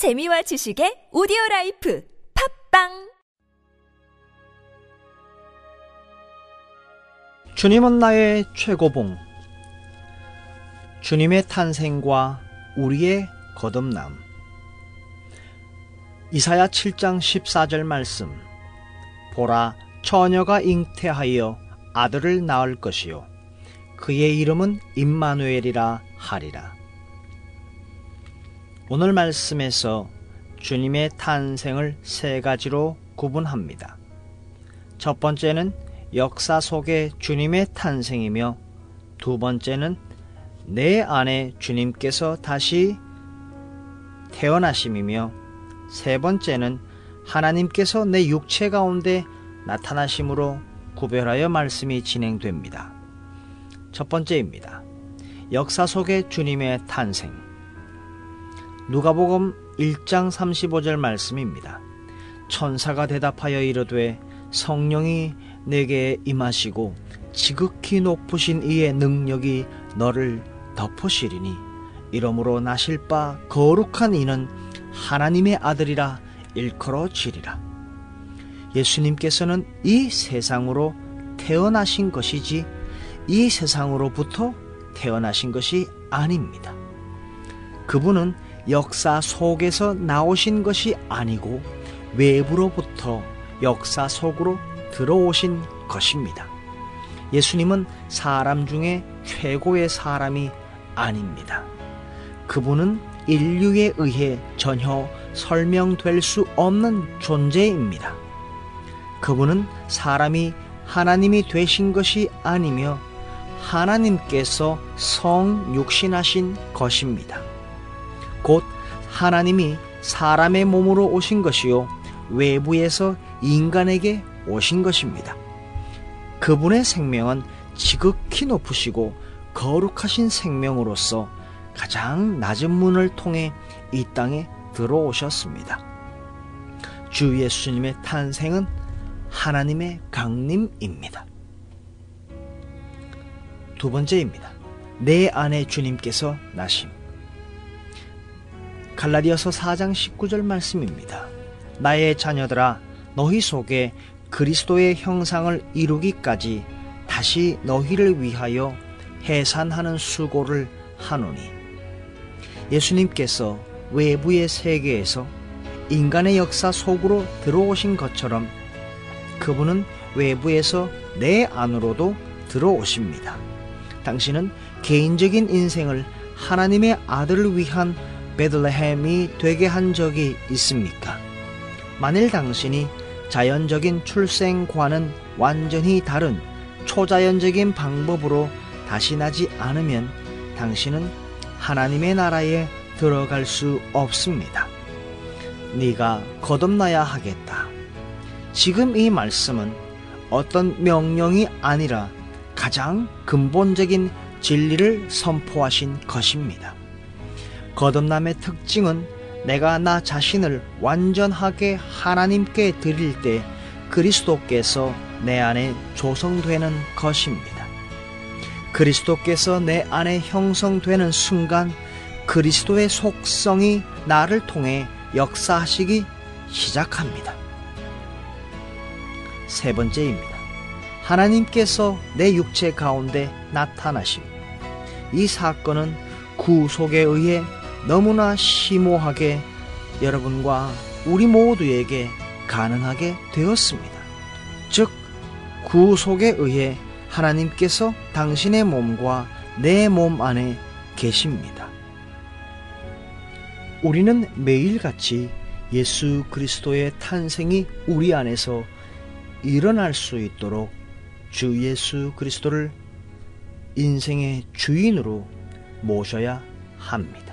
재미와 지식의 오디오 라이프 팟빵 주님은 나의 최고봉. 주님의 탄생과 우리의 거듭남. 이사야 7장 14절 말씀. 보라, 처녀가 잉태하여 아들을 낳을 것이요. 그의 이름은 임마누엘이라 하리라. 오늘 말씀에서 주님의 탄생을 세 가지로 구분합니다. 첫 번째는 역사 속의 주님의 탄생이며 두 번째는 내 안에 주님께서 다시 태어나심이며 세 번째는 하나님께서 내 육체 가운데 나타나심으로 구별하여 말씀이 진행됩니다. 첫 번째입니다. 역사 속의 주님의 탄생. 누가복음 1장 35절 말씀입니다. 천사가 대답하여 이르되 성령이 내게 임하시고 지극히 높으신 이의 능력이 너를 덮으시리니 이러므로 나실 바 거룩한 이는 하나님의 아들이라 일컬어지리라. 예수님께서는 이 세상으로 태어나신 것이지 이 세상으로부터 태어나신 것이 아닙니다. 그분은 역사 속에서 나오신 것이 아니고 외부로부터 역사 속으로 들어오신 것입니다. 예수님은 사람 중에 최고의 사람이 아닙니다. 그분은 인류에 의해 전혀 설명될 수 없는 존재입니다. 그분은 사람이 하나님이 되신 것이 아니며 하나님께서 성육신하신 것입니다. 곧 하나님이 사람의 몸으로 오신 것이요 외부에서 인간에게 오신 것입니다. 그분의 생명은 지극히 높으시고 거룩하신 생명으로서 가장 낮은 문을 통해 이 땅에 들어오셨습니다. 주 예수님의 탄생은 하나님의 강림입니다. 두 번째입니다. 내 안에 주님께서 나심. 갈라디아서 4장 19절 말씀입니다. 나의 자녀들아 너희 속에 그리스도의 형상을 이루기까지 다시 너희를 위하여 해산하는 수고를 하노니 예수님께서 외부의 세계에서 인간의 역사 속으로 들어오신 것처럼 그분은 외부에서 내 안으로도 들어오십니다. 당신은 개인적인 인생을 하나님의 아들을 위한 베들레헴이 되게 한 적이 있습니까? 만일 당신이 자연적인 출생과는 완전히 다른 초자연적인 방법으로 다시 나지 않으면 당신은 하나님의 나라에 들어갈 수 없습니다. 네가 거듭나야 하겠다. 지금 이 말씀은 어떤 명령이 아니라 가장 근본적인 진리를 선포하신 것입니다. 거듭남의 특징은 내가 나 자신을 완전하게 하나님께 드릴 때 그리스도께서 내 안에 조성되는 것입니다. 그리스도께서 내 안에 형성되는 순간 그리스도의 속성이 나를 통해 역사하시기 시작합니다. 세 번째입니다. 하나님께서 내 육체 가운데 나타나심. 이 사건은 구속에 의해 너무나 심오하게 여러분과 우리 모두에게 가능하게 되었습니다. 즉, 구속에 의해 하나님께서 당신의 몸과 내 몸 안에 계십니다. 우리는 매일같이 예수 그리스도의 탄생이 우리 안에서 일어날 수 있도록 주 예수 그리스도를 인생의 주인으로 모셔야 합니다.